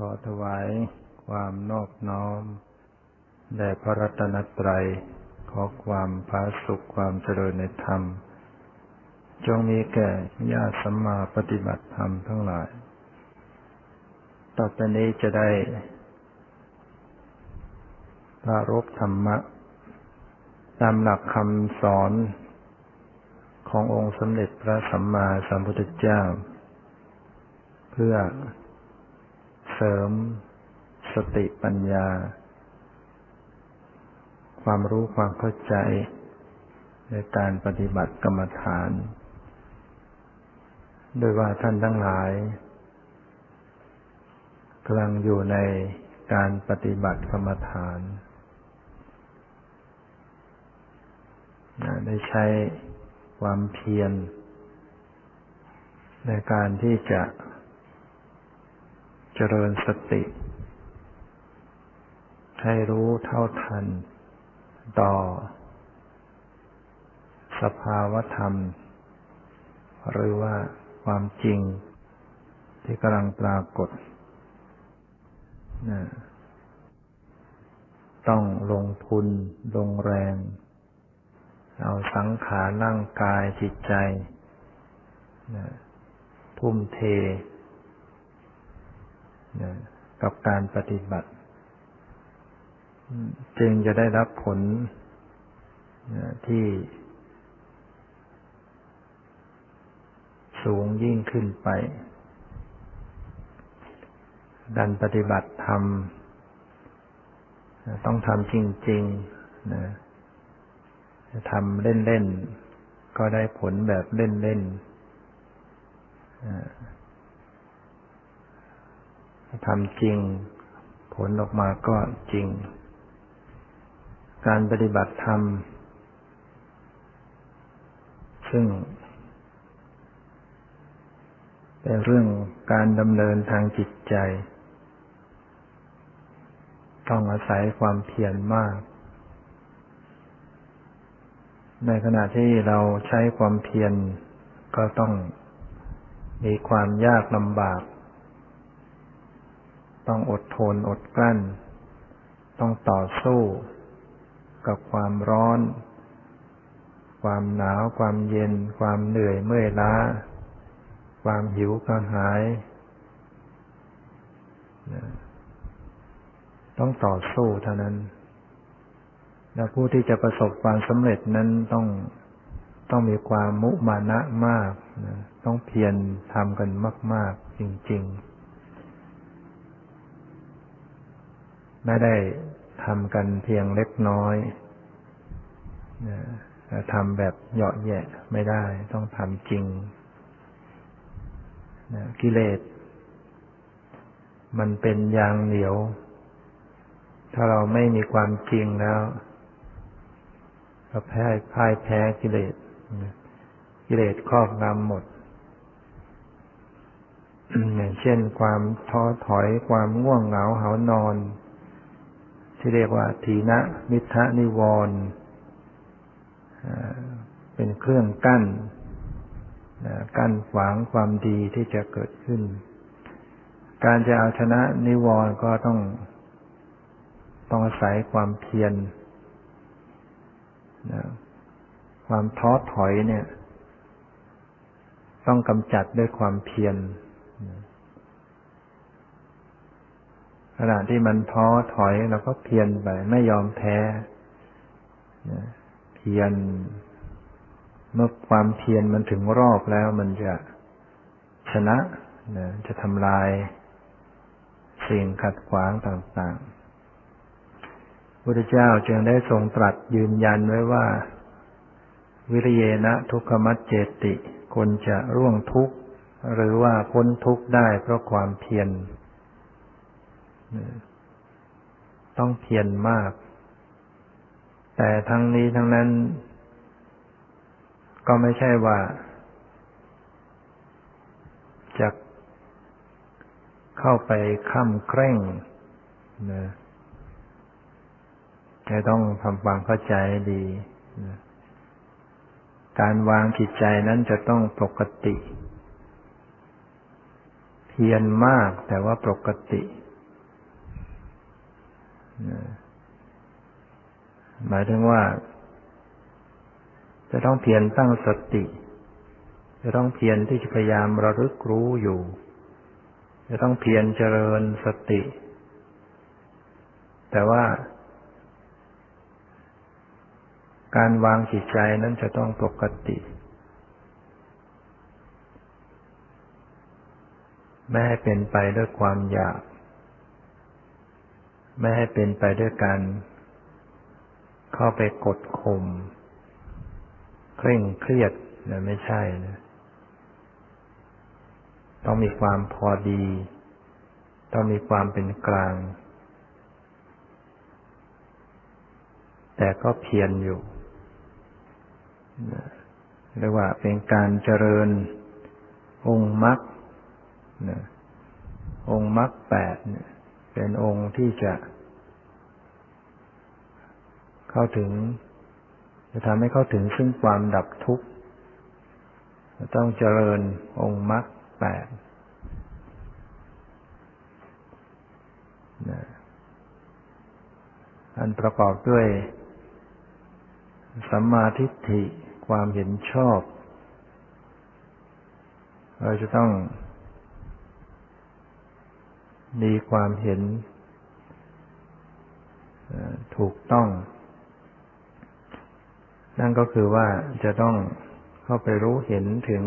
ขอถวายความนอบน้อมแด่พระรัตนตรัย ขอความพาสุขความเจริญในธรรม จงมีแก่ญาติสัมมาปฏิบัติธรรมทั้งหลาย ต่อไปนี้จะได้ปรารบธรรมะ ตามหลักคำสอนขององค์สมเด็จพระสัมมาสัมพุทธเจ้า เพื่อ เสริม สติปัญญา ความรู้ความเข้าใจ ในการปฏิบัติกรรมฐาน โดยว่าท่านทั้งหลายกำลังอยู่ในการปฏิบัติกรรมฐานได้ใช้ความเพียรในการที่จะ เจริญสติ ให้รู้เท่าทัน ต่อ สภาวธรรม หรือว่าความจริง ที่กำลังปรากฏต้องลงทุน ลงแรง เอาสังขารร่างกายจิตใจทุ่มเท กับการปฏิบัติ จึงจะได้รับผลที่สูงยิ่งขึ้นไป ดันปฏิบัติธรรมต้องทำจริงๆนะทำเล่นๆ ก็ได้ผลแบบเล่นๆ ทำจริง ผลออกมาก็จริง การปฏิบัติธรรม ซึ่ง เป็นเรื่องการดำเนินทางจิตใจ ต้องอาศัยความเพียรมาก ในขณะที่เราใช้ความเพียรก็ต้องมีความยากลำบาก ต้องอดทนอดกลั้น ต้องต่อสู้ กับความร้อน ความหนาว ความเย็น ความเหนื่อยเมื่อยล้า ความหิวกระหาย ต้องต่อสู้เท่านั้น และผู้ที่จะประสบความสำเร็จนั้นต้องต้องมีความมุมานะมาก ต้องเพียรทำกันมาก ๆ จริง ๆ ไม่ได้ทำกันเพียงเล็กน้อยทำแบบเหยาะแยะไม่ได้ ต้องทำจริงกิเลส มันเป็นยางเหนียว ถ้าเราไม่มีความจริงแล้วเราแพ้พ่ายแพ้กิเลส กิเลสครอบงำหมดอย่างเช่นความท้อถอยความง่วงเหงาเหานอน ที่เรียกว่า ทีนะมิทะนิวรณ์เป็นเครื่องกั้นกั้นขวางความดีที่จะเกิดขึ้น การจะเอาชนะนิวรณ์ก็ต้องต้องอาศัยความเพียรความท้อถอยเนี่ย ต้องกำจัดด้วยความเพียร ขณะที่มันท้อถอยเราก็เพียรไป ไม่ยอมแพ้เพียรเมื่อความเพียรมันถึงรอบแล้ว มันจะชนะจะทำลายสิ่งขัดขวางต่างๆพุทธเจ้าจึงได้ทรงตรัสยืนยันไว้ว่า วิริเยนะทุกขมัจเจติ คนจะร่วงทุกข์ หรือว่าพ้นทุกข์ได้เพราะความเพียร ต้องเพียรมาก แต่ทั้งนี้ทั้งนั้น ก็ไม่ใช่ว่าจะเข้าไปค้ำเคร่งนะจะต้องทำความเข้าใจดีนะการวางจิตใจนั้นจะต้องปกติ เพียรมากแต่ว่าปกติ หมายถึงว่า จะต้องเพียรตั้งสติ จะต้องเพียรที่จะพยายามระลึกรู้อยู่ จะต้องเพียรเจริญสติ แต่ว่า การวางจิตใจนั้นจะต้องปกติไม่ให้เป็นไปด้วยความอยาก ไม่ให้เป็นไปด้วยการเข้าไปกดข่มเคร่งเครียดนะไม่ใช่นะต้องมีความพอดี ต้องมีความเป็นกลาง แต่ก็เพียรอยู่เรียกว่าเป็นการเจริญองค์มรรคนะองค์มรรคแปดเนี่ย เป็นองค์ที่จะ เข้าถึง จะทำให้เข้าถึงซึ่งความดับทุกข์ต้องเจริญองค์มรรคแปดอันประกอบด้วย สัมมาทิฏฐิความเห็นชอบ เราจะต้อง มีความเห็นถูกต้อง นั่นก็คือว่าจะต้องเข้าไปรู้เห็นถึง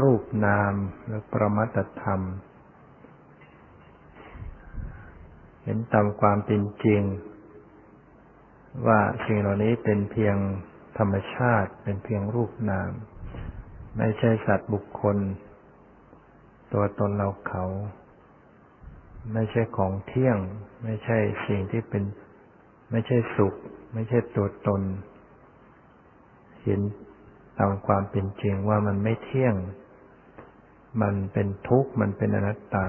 รูปนามและประมัตธรรม เห็นตามความเป็นจริง ว่าสิ่งเหล่านี้เป็นเพียงธรรมชาติ เป็นเพียงรูปนาม ไม่ใช่สัตว์บุคคล ตัวตนเราเขา ไม่ใช่ของเที่ยง ไม่ใช่สิ่งที่เป็น ไม่ใช่สุข ไม่ใช่ตัวตน เห็นตามความเป็นจริงว่ามันไม่เที่ยง มันเป็นทุกข์ มันเป็นอนัตตา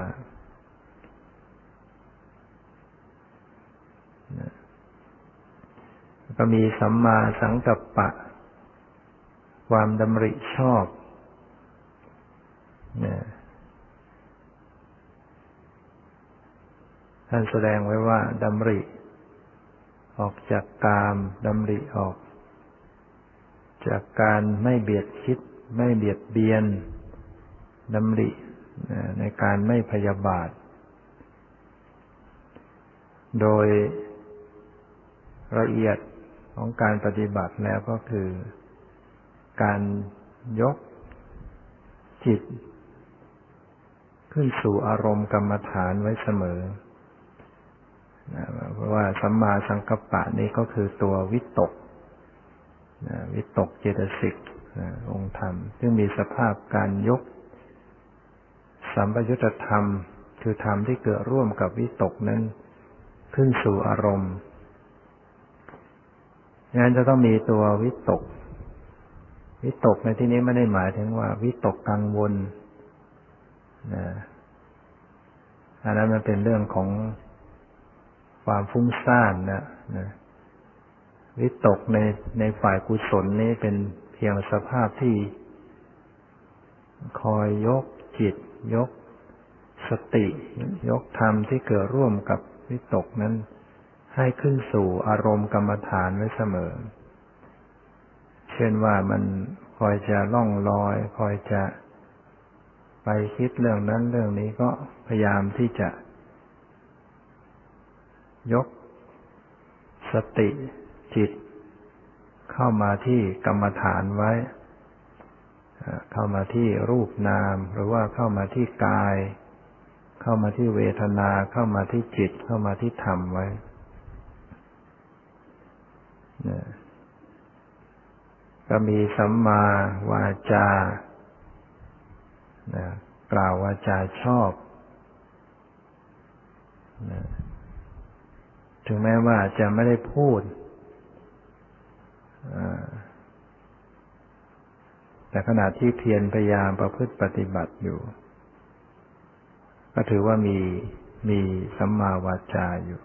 ก็มีสัมมาสังกัปปะ ความดำริชอบเนี่ย ท่านแสดงไว้ว่าดำริ ออกจากกามดำริออก จากการไม่เบียดคิด ไม่เบียดเบียนดำริในการไม่พยาบาท โดยละเอียดของการปฏิบัติแล้วก็คือ การยกจิต ขึ้นสู่อารมณ์กรรมฐานไว้เสมอ เพราะว่าสัมมาสังกัปปะนี้ก็คือตัววิตกวิตกเจตสิกองค์ธรรม ซึ่งมีสภาพการยก สัมปยุตธรรม คือธรรมที่เกิดร่วมกับวิตกนั้น ขึ้นสู่อารมณ์งั้นจะต้องมีตัววิตก วิตกในที่นี้ไม่ได้หมายถึงว่า วิตกกังวลนะอันนั้นมันเป็นเรื่องของ ความฟุ้งซ่านนะนะวิตกในในฝ่ายกุศลนี้เป็นเพียงสภาพที่ คอยยกจิต ยกสติ ยกธรรมที่เกิดร่วมกับวิตกนั้น ให้ขึ้นสู่อารมณ์กรรมฐานไว้เสมอ เช่นว่ามันคอยจะล่องลอย คอยจะไปคิดเรื่องนั้นเรื่องนี้ก็พยายามที่จะ ยก สติจิต เข้ามาที่กรรมฐานไว้ เข้ามาที่รูปนาม หรือว่าเข้ามาที่กาย เข้ามาที่เวทนา เข้ามาที่จิต เข้ามาที่ธรรมไว้ก็มีสัมมาวาจา กล่าววาจาชอบ ถึงแม้ว่าจะไม่ได้พูด แต่ขณะที่เพียรพยายามประพฤติปฏิบัติอยู่ ก็ถือว่ามีมีสัมมาวาจาอยู่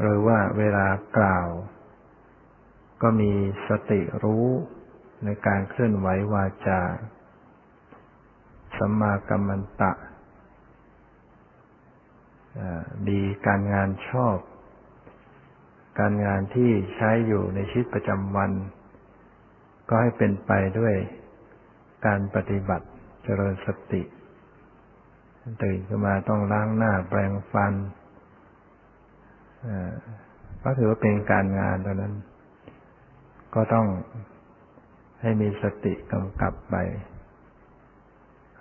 หรือว่าเวลากล่าว ก็มีสติรู้ในการเคลื่อนไหววาจา สัมมากัมมันตะ มีการงานชอบ การงานที่ใช้อยู่ในชีวิตประจำวัน ก็ให้เป็นไปด้วยการปฏิบัติเจริญสติตื่นขึ้นมาต้องล้างหน้าแปรงฟันก็ถือว่าเป็นการงานตอนนั้น ก็ต้องให้มีสติกำกับไป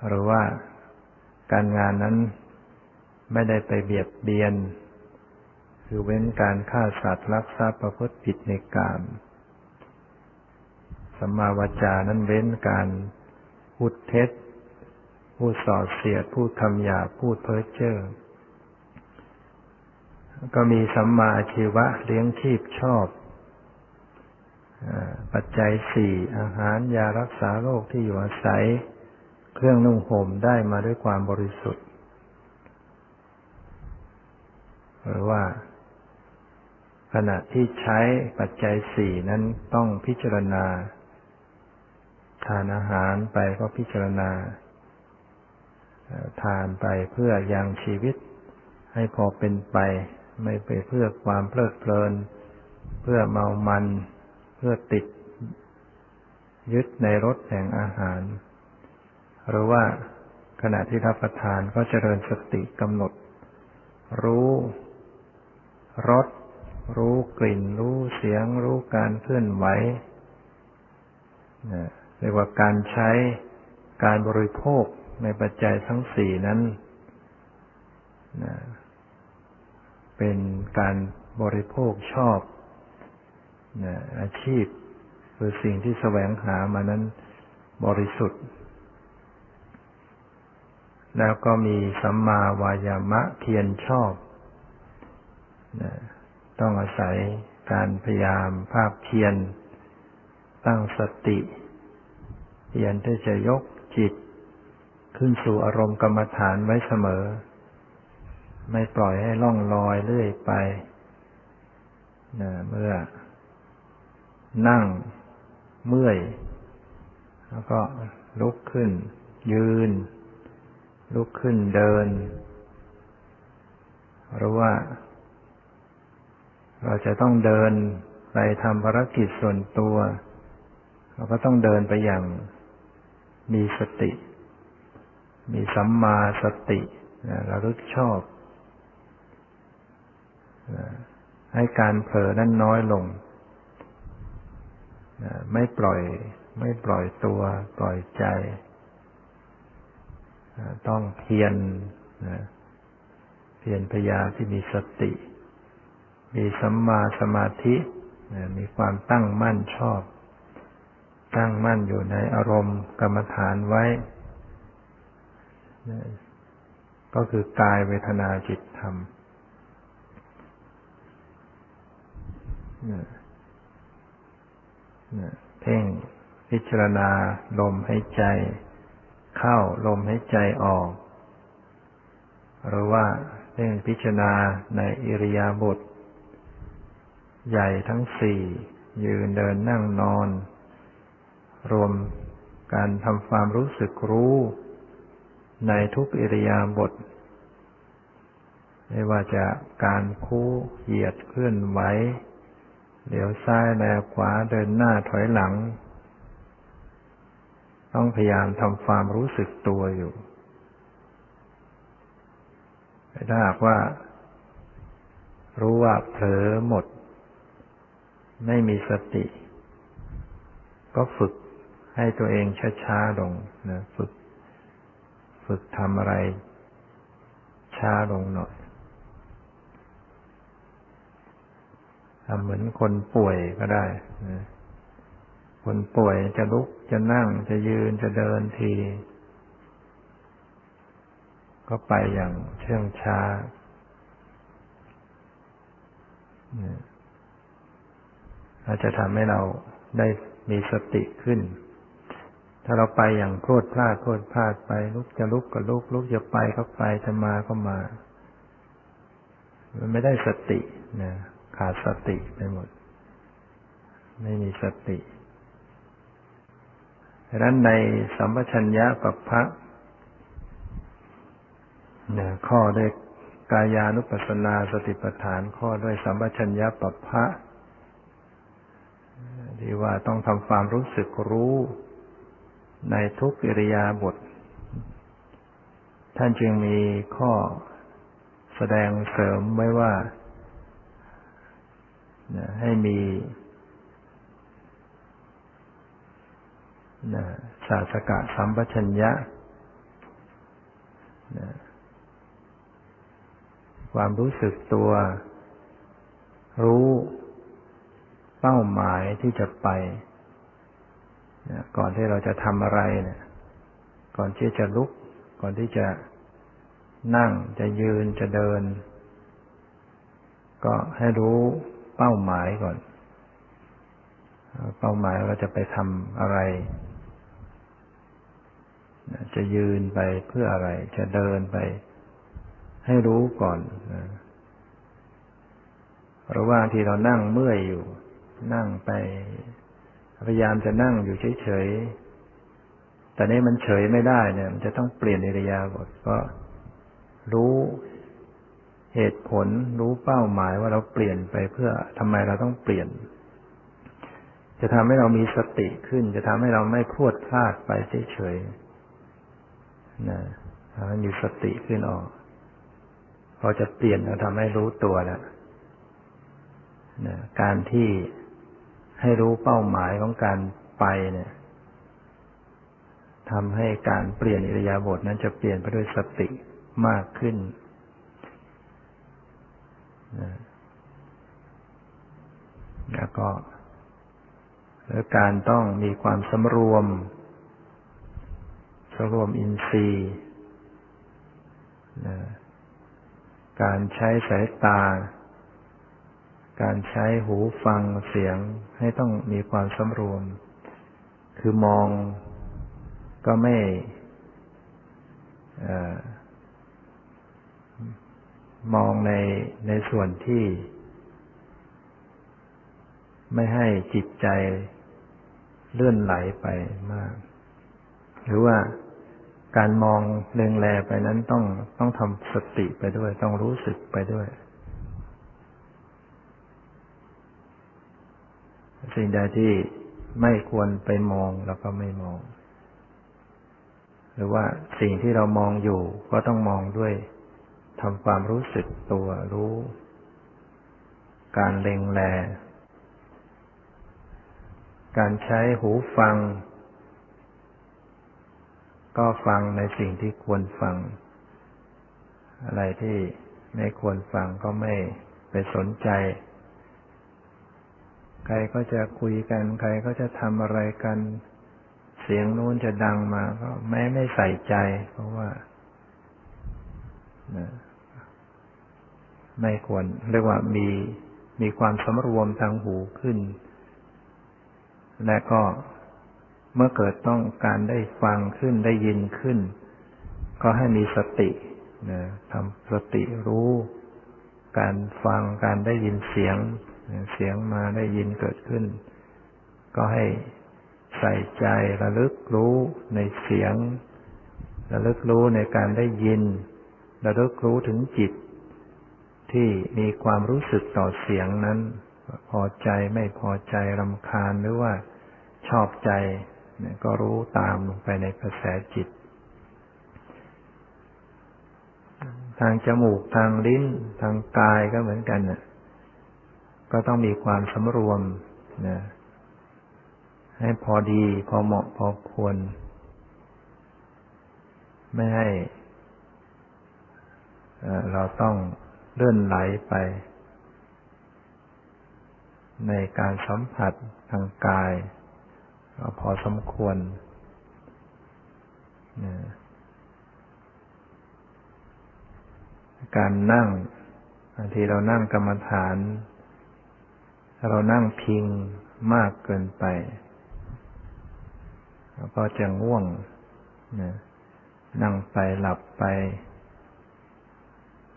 หรือว่าการงานนั้น ไม่ได้ไปเบียดเบียน คือเว้นการฆ่าสัตว์รักทรัพย์ประพฤติผิดในกามสัมมาวจานั้นเว้นการพูดเท็จ พูดส่อเสียด พูดคำหยาพูดเพ้อเจ้อก็มีสัมมาอาชีวะเลี้ยงชีพชอบปัจจัยสี่อาหารยารักษาโรคที่อยู่อาศัย เครื่องนุ่งห่มได้มาด้วยความบริสุทธิ์ หรือว่า ขณะที่ใช้ปัจจัยสี่นั้นต้องพิจารณา ทานอาหารไปก็พิจารณา ทานไปเพื่อยังชีวิต ให้พอเป็นไป ไม่ไปเพื่อความเพลิดเพลิน เพื่อเมามัน เพื่อติด ยึดในรสแห่งอาหาร หรือว่าขณะที่รับประทานก็เจริญสติกำหนด รู้ รสรู้กลิ่น รู้เสียง รู้การเคลื่อนไหวเรียกว่าการใช้การบริโภคในปัจจัยทั้งสี่นั้นเป็นการบริโภคชอบอาชีพคือสิ่งที่แสวงหามานั้นบริสุทธิ์ แล้วก็มีสัมมาวายามะเพียรชอบ ต้องอาศัยการพยายามภาคเพียรตั้งสติ เพียรที่จะยกจิต ขึ้นสู่อารมณ์กรรมฐานไว้เสมอ ไม่ปล่อยให้ล่องลอยเรื่อยไปเมื่อ นั่งเมื่อย แล้วก็ลุกขึ้น ยืน ลุกขึ้นเดิน หรือว่า เราจะต้องเดินไปทำภารกิจส่วนตัว เราก็ต้องเดินไปอย่างมีสติ มีสัมมาสติระลึกชอบให้การเผลอนั้นน้อยลง ไม่ปล่อย ไม่ปล่อยตัว ปล่อยใจ ต้องเพียรเพียรพยาที่มีสติ มีสัมมาสมาธิมีความตั้งมั่นชอบ ตั้งมั่นอยู่ในอารมณ์กรรมฐานไว้ ก็คือกายเวทนาจิตธรรมเพ่งพิจารณาลมหายใจ เข้าลมหายใจออก หรือว่าเพ่งพิจารณาในอิริยาบถ ใหญ่ทั้งสี่ ยืนเดินนั่งนอน รวมการทำความรู้สึกรู้ในทุกอิริยาบถไม่ว่าจะการคู่เหยียดเคลื่อนไหวเดี๋ยวซ้ายแลขวาเดินหน้าถอยหลัง ต้องพยายามทำความรู้สึกตัวอยู่ถ้าหากว่า รู้ว่าเผลอหมด ไม่มีสติ ก็ฝึกให้ตัวเองช้าๆลงนะฝึก ฝึกทำอะไร ช้าลงหน่อยทำเหมือนคนป่วยก็ได้นะคนป่วยจะลุกจะนั่งจะยืนจะเดินที ก็ไปอย่างเชื่องช้า อาจจะทำให้เราได้มีสติขึ้น ถ้าเราไปอย่างโคตรพลาดโคตรพลาดไป ลุกจะลุกก็ลุก ลุกจะไปก็ไปจะมาก็มา มันไม่ได้สตินะขาดสติไปหมด ไม่มีสติดังนั้นในสัมปชัญญะปัปพะเนี่ยข้อด้วยกายานุปัสสนาสติปัฏฐานข้อด้วยสัมปชัญญะปัปพะ ที่ว่าต้องทำความรู้สึกรู้ในทุกอิริยาบถท่านจึงมีข้อแสดงเสริมไว้ว่าให้มีศาสกะสัมปชัญญะความรู้สึกตัว รู้ เป้าหมายที่จะไปก่อนที่เราจะทำอะไรเนี่ย ก่อนที่จะลุก ก่อนที่จะนั่งจะยืนจะเดิน ก็ให้รู้เป้าหมายก่อน เป้าหมายเราจะไปทำอะไร จะยืนไปเพื่ออะไร จะเดินไป ให้รู้ก่อนระหว่างที่เรานั่งเมื่อยอยู่ นั่งไป พยายามจะนั่งอยู่เฉยๆ แต่นี้มันเฉยไม่ได้เนี่ย มันจะต้องเปลี่ยนอิริยาบถก็รู้เหตุผลรู้เป้าหมายว่าเราเปลี่ยนไปเพื่อทำไมเราต้องเปลี่ยน จะทำให้เรามีสติขึ้น จะทำให้เราไม่พรวดพลาดไปเฉยๆนะทำให้มีสติขึ้นออก พอจะเปลี่ยนเราทำให้รู้ตัวแล้วนะการที่ ให้รู้เป้าหมายของการไปเนี่ยทำให้การเปลี่ยนอิริยาบถนั้นจะเปลี่ยนไปด้วยสติมากขึ้น แล้วก็แล้วการต้องมีความสำรวมสำรวมอินทรีย์ การใช้สายตา การใช้หูฟังเสียงให้ต้องมีความสำรวม คือมองก็ไม่มองในในส่วนที่ ไม่ให้จิตใจเลื่อนไหลไปมาก หรือว่าการมองเล็งแลไปนั้นต้องต้องทำสติไปด้วย ต้องรู้สึกไปด้วย สิ่งใดที่ไม่ควรไปมองแล้วก็ไม่มอง หรือว่าสิ่งที่เรามองอยู่ก็ต้องมองด้วยทำความรู้สึกตัวรู้ การเล็งแล การใช้หูฟัง ก็ฟังในสิ่งที่ควรฟัง อะไรที่ไม่ควรฟังก็ไม่ไปสนใจ ใครก็จะคุยกัน ใครก็จะทำอะไรกัน เสียงนู้นจะดังมาก็แม้ไม่ใส่ใจ เพราะว่าไม่ควร เรียกว่ามีมีความสำรวมทางหูขึ้น และก็เมื่อเกิดต้องการได้ฟังขึ้นได้ยินขึ้น ก็ให้มีสตินะทำสติรู้ การฟังการได้ยินเสียง เสียงมาได้ยินเกิดขึ้น ก็ให้ใส่ใจระลึกรู้ในเสียง ระลึกรู้ในการได้ยิน ระลึกรู้ถึงจิต ที่มีความรู้สึกต่อเสียงนั้น พอใจไม่พอใจรำคาญหรือว่าชอบใจก็รู้ตามลงไปในกระแสจิต ทางจมูกทางลิ้น ทางกายก็เหมือนกันน่ะ ก็ต้องมีความสำรวมนะให้พอดีพอเหมาะพอควร ไม่ให้เราต้องเลื่อนไหลไป ในการสัมผัสทางกาย พอสมควรการนั่งบางทีเรานั่งกรรมฐาน เรานั่งพิงมากเกินไปก็จะง่วงนะนั่งไปหลับไป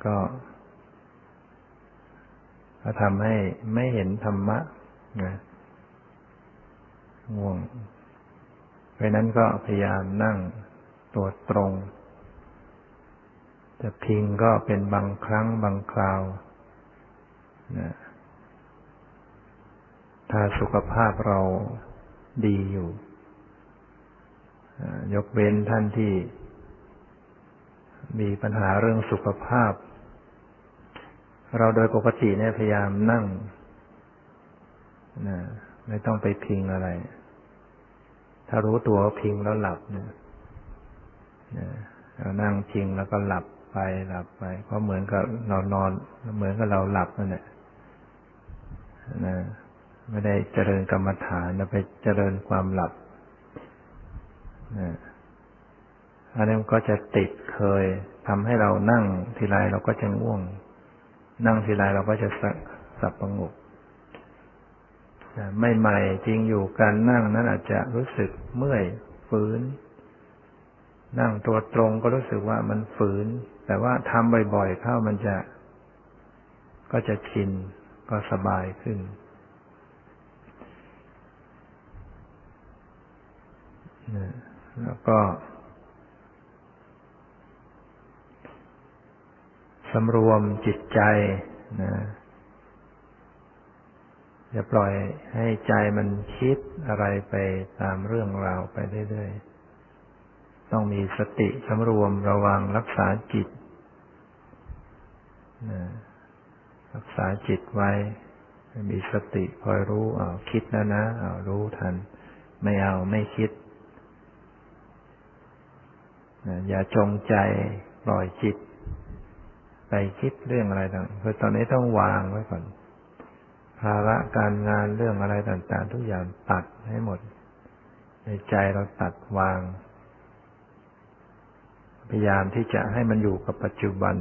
ก็ทำให้ไม่เห็นธรรมะนะง่วงเพราะนั้นก็พยายามนั่งตัวตรง จะพิงก็เป็นบางครั้งบางคราวนะ ถ้าสุขภาพเราดีอยู่ ยกเว้นท่านที่ มีปัญหาเรื่องสุขภาพ เราโดยปกติเนี่ยพยายามนั่งนะไม่ต้องไปพิงอะไร ถ้ารู้ตัวพิงแล้วหลับเนี่ยเรานั่งพิงแล้วก็หลับไปหลับไป ก็เหมือนกับเรานอน เหมือนกับเราหลับนั่นแหละนะ ไม่ได้เจริญกรรมฐานไปเจริญความหลับอันนี้มันก็จะติดเคยทำให้เรานั่งทีไรเราก็จะง่วง นั่งทีไรเราก็จะสัสับประงกไม่ใหม่จริงอยู่การนั่งนั้นอาจจะรู้สึกเมื่อยฝืน นั่งตัวตรงก็รู้สึกว่ามันฝืน แต่ว่าทำบ่อยๆเข้ามันจะ ก็จะชินก็สบายขึ้น แล้วก็สำรวมจิตใจนะอย่าปล่อยให้ใจมันคิดอะไรไปตามเรื่องราวไปเรื่อยๆ ต้องมีสติสำรวมระวังรักษาจิตนะรักษาจิตไว้ มีสติคอยรู้อาคิดแล้วนะอารู้ทัน ไม่เอาไม่คิด อย่าจงใจปล่อยจิต ไปคิดเรื่องอะไรต่างคือตอนนี้ต้องวางไว้ก่อน ภาระการงานเรื่องอะไรต่างๆ ทุกอย่างตัดให้หมด ในใจเราตัดวาง พยายามที่จะให้มันอยู่กับปัจจุบัน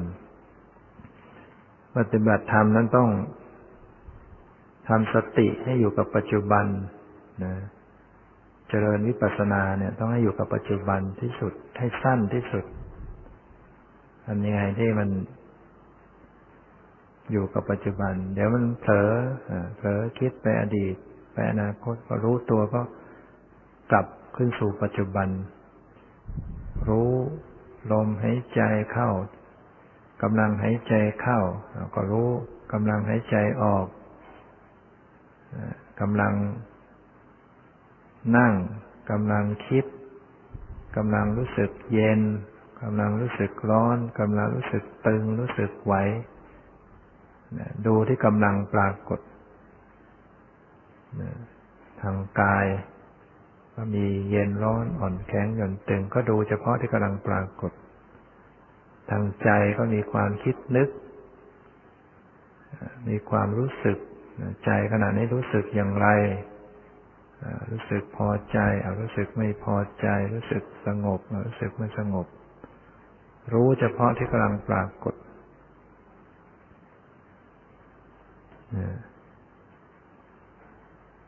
ปฏิบัติธรรมนั้นต้องทำสติให้อยู่กับปัจจุบันนะ เจริญวิปัสสนาเนี่ย ต้องให้อยู่กับปัจจุบันที่สุดให้สั้นที่สุดทำยังไงที่มันอยู่กับปัจจุบัน เดี๋ยวมันเผลอเผลอคิดไปอดีต ไปอนาคตพอรู้ตัวก็กลับขึ้นสู่ปัจจุบัน รู้ลมหายใจเข้ากำลังหายใจเข้า ก็รู้กำลังหายใจออกกำลัง นั่งกำลังคิดกำลังรู้สึกเย็นกำลังรู้สึกร้อนกำลังรู้สึกตึงรู้สึกไหวดูที่กำลังปรากฏทางกายก็มีเย็นร้อนอ่อนแข็งหย่อนตึงก็ดูเฉพาะที่กำลังปรากฏ ทางใจก็มีความคิดนึก มีความรู้สึก ใจขณะนี้รู้สึกอย่างไร รู้สึกพอใจรู้สึกไม่พอใจ รู้สึกสงบรู้สึกไม่สงบ รู้เฉพาะที่กำลังปรากฏ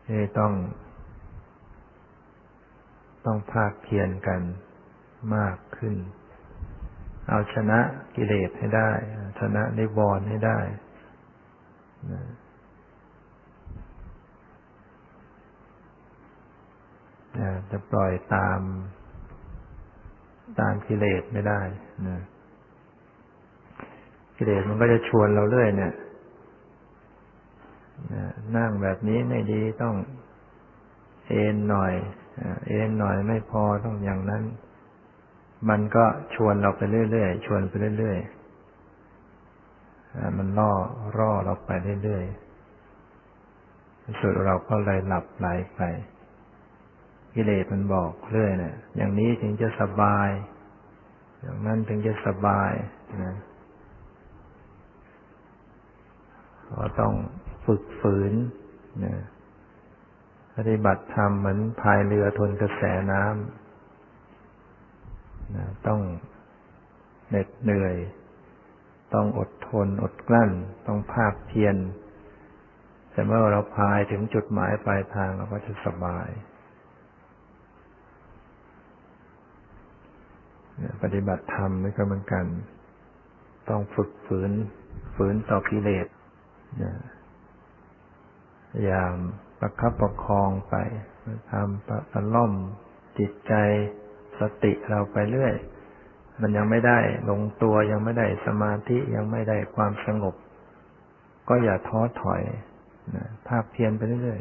นี่ต้อง ต้องภาคเพียรกันมากขึ้น เอาชนะกิเลสให้ได้ ชนะนิวรณ์ให้ได้ จะปล่อยตาม ตามกิเลสไม่ได้นะกิเลสมันก็จะชวนเราเรื่อยเนี่ยนั่งแบบนี้ไม่ดีต้องเอ็นหน่อยเอ็นหน่อยไม่พอต้องอย่างนั้น มันก็ชวนเราไปเรื่อยๆชวนไปเรื่อยๆมันล่อร่อเราไปเรื่อยๆสุดเราก็เลยหลับไหลไป กิเลสมันบอกเรื่อยเนะี่ย อย่างนี้ถึงจะสบาย อย่างนั้นถึงจะสบายนะก็ต้องฝึกฝืนนะปฏิบัติธรรมเหมือนพายเรือทนกระแสน้ำนะต้องเหน็ดเหนื่อย ต้องอดทน อดกลั้น ต้องภาคเพียรแต่เมื่อเราพายถึงจุดหมายปลายทางเราก็จะสบาย ปฏิบัติธรรมนี่ก็เหมือนกัน ต้องฝึกฝืน ฝืนต่อกิเลสพยายามประคับประคองไปทำประล่อมจิตใจสติเราไปเรื่อย มันยังไม่ได้ลงตัวยังไม่ได้สมาธิยังไม่ได้ความสงบ ก็อย่าท้อถอยนะภาคเพียรไปเรื่อย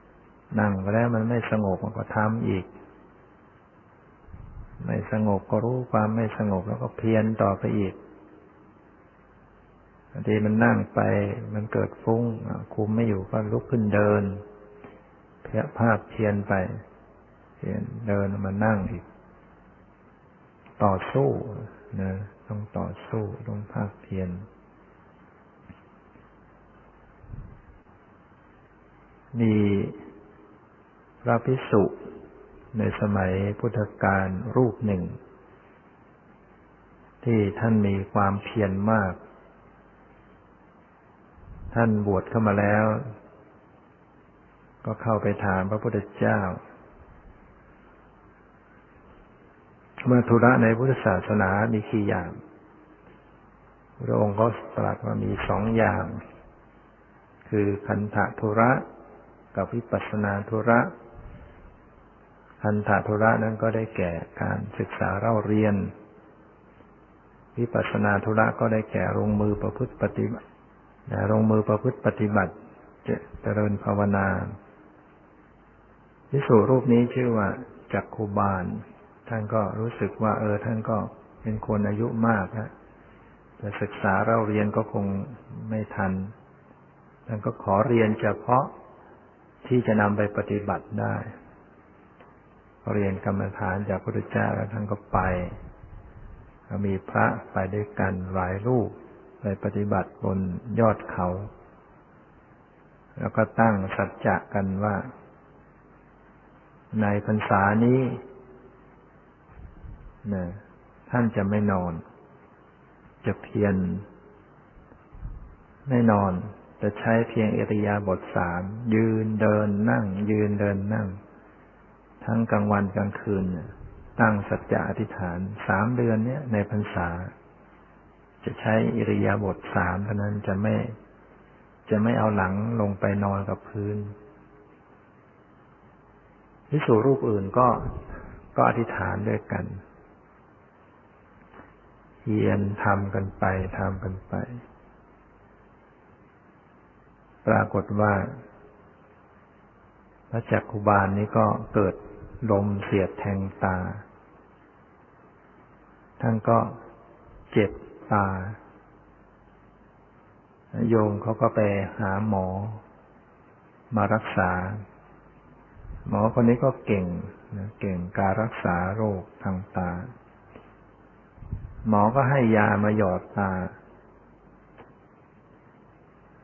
ๆนั่งไปแล้วมันไม่สงบมันก็ทำอีก ไม่สงบก็รู้ความไม่สงบแล้วก็เพียรต่อไปอีกบางทีมันนั่งไปมันเกิดฟุ้งคุมไม่อยู่ก็ลุกขึ้นเดินเพียภาพเพียรไป เพียรเดินมานั่งอีก ต่อสู้นะต้องต่อสู้ต้องภาคเพียรมีพระพิสุ ในสมัยพุทธกาลรูปหนึ่ง ที่ท่านมีความเพียรมาก ท่านบวชเข้ามาแล้ว ก็เข้าไปถามพระพุทธเจ้าเมื่อธุระในพุทธศาสนามีกี่อย่าง พระองค์ก็ตรัสว่ามีสองอย่าง คือคันธะธุระ กับวิปัสสนาธุระ คันธาธุระนั้นก็ได้แก่การศึกษาเล่าเรียน วิปัสนาธุระก็ได้แก่ลงมือประพฤติปฏิบัติลงมือประพฤติปฏิบัติเจริญภาวนาพิสูรูปนี้ชื่อว่าจักคูบาล ท่านก็รู้สึกว่า เออ ท่านก็เป็นคนอายุมากแล้วแต่ศึกษาเล่าเรียนก็คงไม่ทัน ท่านก็ขอเรียนเฉพาะที่จะนำไปปฏิบัติได้ เรียนกรรมฐานจากพระพุทธเจ้าแล้วท่านก็ไป มีพระไปด้วยกันหลายรูปไปปฏิบัติบนยอดเขา แล้วก็ตั้งสัจจะกันว่า ในพรรษานี้นะท่านจะไม่นอน จะเพียรไม่นอน จะใช้เพียงอิริยาบถสามยืนเดินนั่ง ยืนเดินนั่ง ทั้งกลางวันกลางคืนตั้งสัจจะอธิษฐานสามเดือนเนี้ยในพรรษา จะใช้อิริยาบถสามเท่านั้นจะไม่ จะไม่เอาหลังลงไปนอนกับพื้นวิสูรูปอื่นก็ก็อธิษฐานด้วยกันเฮียนทำกันไปทำกันไป ปรากฏว่า พระจักคุบาลนี้ก็เกิด ลมเสียดแทงตา ท่านก็เจ็บตา โยมเขาก็ไปหาหมอ มารักษา หมอคนนี้ก็เก่งเก่งการรักษาโรคทางตา หมอก็ให้ยามาหยอดตา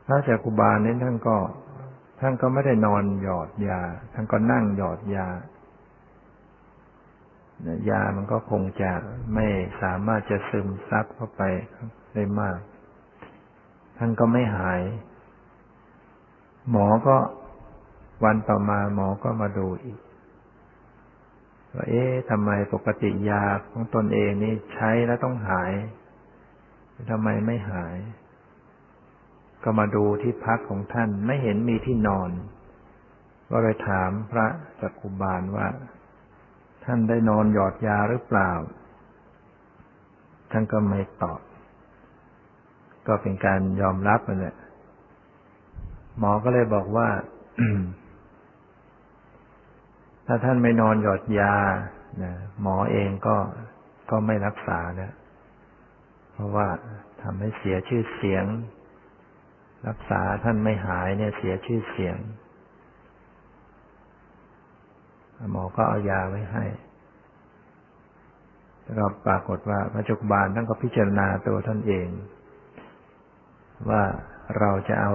พระจักุบาลนี้ท่านก็ท่านก็ไม่ได้นอนหยอดยา ท่านก็นั่งหยอดยา ยามันก็คงจะไม่สามารถจะซึมซับเข้าไปได้มาก ท่านก็ไม่หาย หมอก็วันต่อมาหมอก็มาดูอีกว่าเอ๊ะทำไมปกติยาของตนเองนี่ใช้แล้วต้องหายทำไมไม่หาย ก็มาดูที่พักของท่านไม่เห็นมีที่นอน ก็เลยถามพระจักคุบาลว่า ท่านได้นอนหยอดยาหรือเปล่า ท่านก็ไม่ตอบ ก็เป็นการยอมรับนั่นแหละหมอก็เลยบอกว่า ถ้าท่านไม่นอนหยอดยาหมอเองก็ก็ไม่รักษาเนี่ยเพราะว่าทำให้เสียชื่อเสียง รักษาท่านไม่หายเนี่ยเสียชื่อเสียง หมอก็เอายาไว้ให้แล้วปรากฏว่าพระจุกบาลท่านก็พิจารณาตัวท่านเอง ว่าเราจะเอา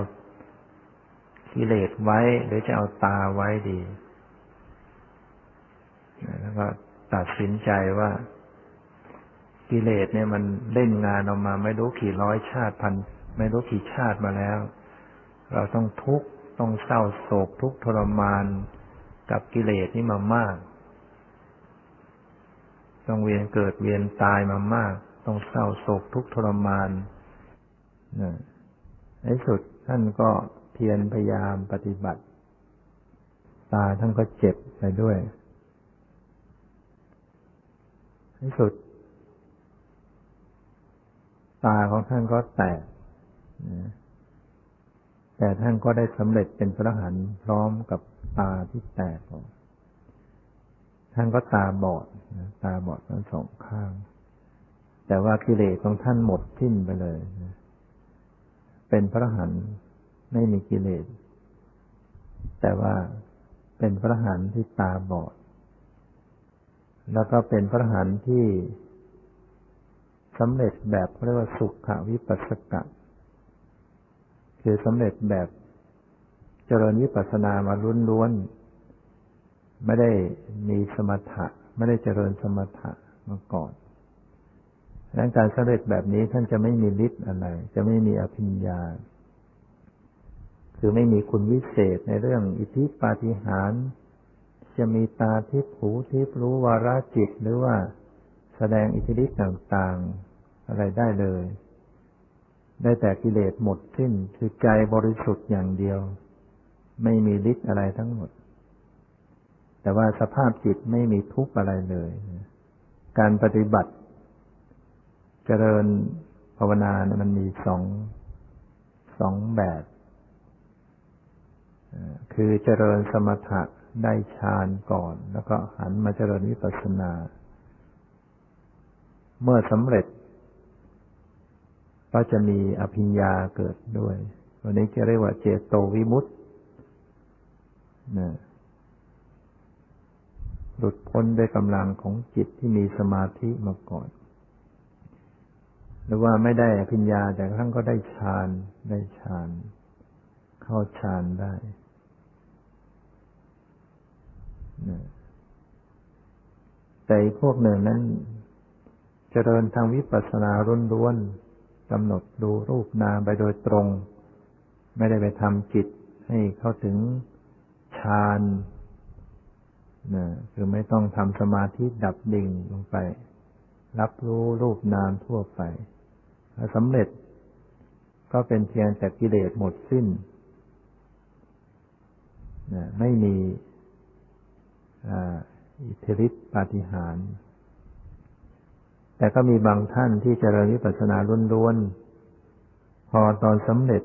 กิเลสไว้ หรือจะเอาตาไว้ดีแล้วก็ตัดสินใจว่ากิเลสเนี่ยมันเล่นงานออกมา ไม่รู้กี่ร้อยชาติพันไม่รู้กี่ชาติมาแล้ว เราต้องทุกข์ต้องเศร้าโศกทุกข์ทรมาน กับกิเลสนี่มามาก ต้องเวียนเกิดเวียนตายมามาก ต้องเศร้าโศกทุกทรมานนะในสุดท่านก็เพียรพยายามปฏิบัติ ตาท่านก็เจ็บไปด้วยในสุด ตาของท่านก็แตกนะ แต่ท่านก็ได้สำเร็จเป็นพระหันพร้อมกับตาที่แตกออกท่านก็ตาบอดนะตาบอดทั้งสองข้าง แต่ว่ากิเลสของท่านหมดสิ้นไปเลยนะเป็นพระหันไม่มีกิเลส แต่ว่าเป็นพระหันที่ตาบอด แล้วก็เป็นพระหันที่สำเร็จแบบเรียกว่าสุขวิปัสสกะ คือสำเร็จแบบเจริญวิปัสสนามาล้วนๆ ไม่ได้มีสมถะ ไม่ได้เจริญสมถะมาก่อนดังการสำเร็จแบบนี้ท่านจะไม่มีฤทธิ์อะไร จะไม่มีอภิญญา คือไม่มีคุณวิเศษในเรื่องอิทธิปาฏิหาริย์จะมีตาทิพหูทิพรู้วาระจิตหรือว่าแสดงอิทธิฤทธิ์ต่างๆ อะไรได้เลย ได้แต่กิเลสหมดสิ้นคือใจบริสุทธิ์อย่างเดียว ไม่มีฤทธิ์อะไรทั้งหมด แต่ว่าสภาพจิตไม่มีทุกข์อะไรเลย การปฏิบัติ เจริญภาวนาเนี่ยมันมีสองสองแบบคือเจริญสมถะได้ฌานก่อน แล้วก็หันมาเจริญวิปัสสนา เมื่อสำเร็จ ก็จะมีอภิญญาเกิดด้วยวันนี้จะเรียกว่าเจโตวิมุตต์นะหลุดพ้นด้วยกำลังของจิตที่มีสมาธิมาก่อน หรือว่าไม่ได้อภิญญาแต่ครั้งก็ได้ฌานได้ฌานเข้าฌานได้นะแต่พวกหนึ่งนั้น เจริญทางวิปัสสนาล้วนๆ กำหนดดูรูปนามไปโดยตรง ไม่ได้ไปทำจิตให้เข้าถึงฌานนะคือไม่ต้องทำสมาธิดับดิ่งลงไป รับรู้รูปนามทั่วไปสำเร็จก็เป็นเพียงแต่กิเลสหมดสิ้นนะไม่มีอิทธิฤทธิปาฏิหาริย์ แต่ก็มีบางท่านที่เจริญวิปัสสนาล้วนๆ พอตอนสำเร็จ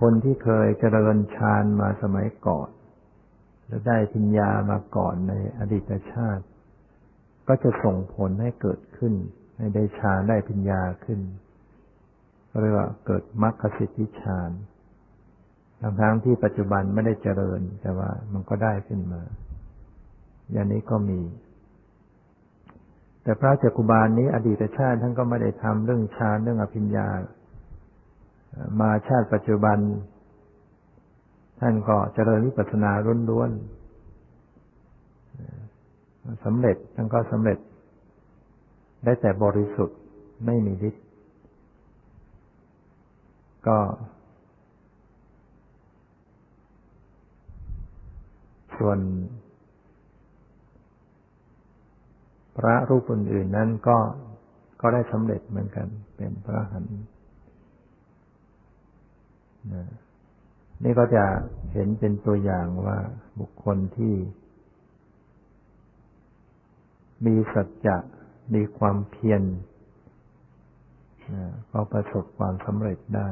คนที่เคยเจริญฌานมาสมัยก่อนและได้พิญญามาก่อนในอดีตชาติ ก็จะส่งผลให้เกิดขึ้น ให้ได้ฌานได้พิญญาขึ้นเรียกว่าเกิดมรรคสิทธิฌานทั้งที่ปัจจุบันไม่ได้เจริญ แต่ว่ามันก็ได้ขึ้นมา อย่างนี้ก็มี แต่พระจักกุบาลนี้ อดีตชาติท่านก็ไม่ได้ทำเรื่องฌานเรื่องอภิญญา มาชาติปัจจุบัน ท่านก็เจริญวิปัสสนาล้วนๆสำเร็จท่านก็สำเร็จ ได้แต่บริสุทธิ์ไม่มีฤทธิ์ก็ส่วน พระรูปอื่นๆนั้นก็ก็ได้สำเร็จเหมือนกัน เป็นพระหันนี่ก็จะเห็นเป็นตัวอย่างว่าบุคคลที่ มีสัจจะมีความเพียรก็ประสบความสำเร็จได้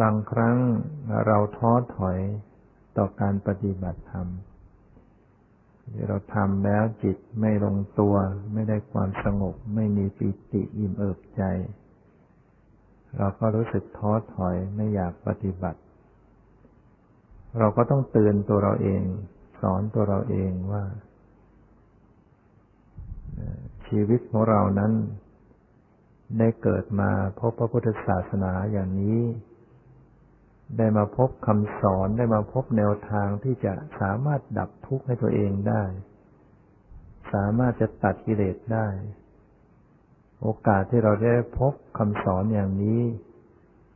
บางครั้งเราท้อถอยต่อการปฏิบัติธรรมเราทำแล้วจิตไม่ลงตัว ไม่ได้ความสงบ ไม่มีปิติอิ่มเอิบใจ เราก็รู้สึกท้อถอยไม่อยากปฏิบัติ เราก็ต้องเตือนตัวเราเอง สอนตัวเราเองว่า ชีวิตของเรานั้นได้เกิดมาพบพระพุทธศาสนาอย่างนี้ ได้มาพบคำสอนได้มาพบแนวทางที่จะสามารถดับทุกข์ให้ตัวเองได้ สามารถจะตัดกิเลสได้ โอกาสที่เราได้พบคำสอนอย่างนี้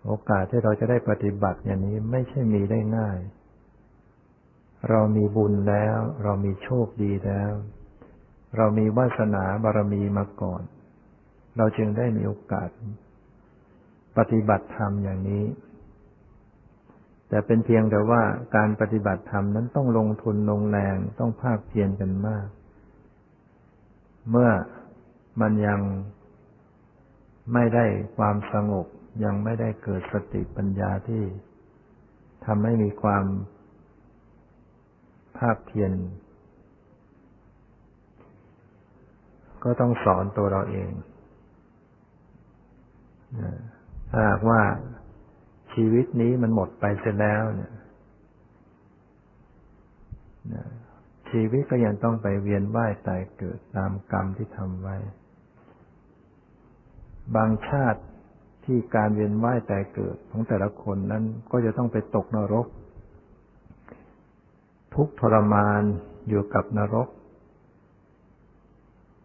โอกาสที่เราจะได้ปฏิบัติอย่างนี้ไม่ใช่มีได้ง่าย เรามีบุญแล้ว เรามีโชคดีแล้ว เรามีวาสนาบารมีมาก่อน เราจึงได้มีโอกาส ปฏิบัติธรรมอย่างนี้ แต่เป็นเพียงแต่ว่าการปฏิบัติธรรมนั้นต้องลงทุนลงแรงต้องภาคเพียรกันมาก เมื่อมันยังไม่ได้ความสงบยังไม่ได้เกิดสติปัญญาที่ทำให้มีความภาคเพียรก็ต้องสอนตัวเราเองถ้าหากว่า ชีวิตนี้มันหมดไปเสร็จแล้วเนี่ยชีวิตก็ยังต้องไปเวียนว่ายตายเกิดตามกรรมที่ทำไว้ บางชาติที่การเวียนว่ายตายเกิดของแต่ละคนนั้นก็จะต้องไปตกนรก ทุกทรมานอยู่กับนรก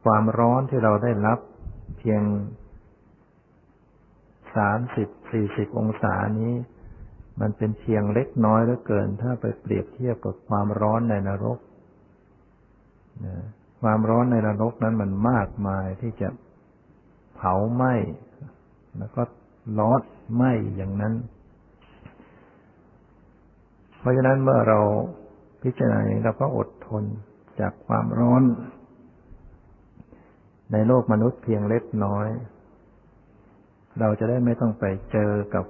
ความร้อนที่เราได้รับเพียงสามสิบ สี่สิบองศานี้ มันเป็นเพียงเล็กน้อยเหลือเกิน ถ้าไปเปรียบเทียบกับความร้อนในนรกความร้อนในนรกนั้นมันมากมายที่จะเผาไหม้แล้วก็ร้อนไหม้อย่างนั้น เพราะฉะนั้นเมื่อเราพิจารณาเราก็อดทนจากความร้อน ในโลกมนุษย์เพียงเล็กน้อย เราจะได้ไม่ต้องไปเจอกับ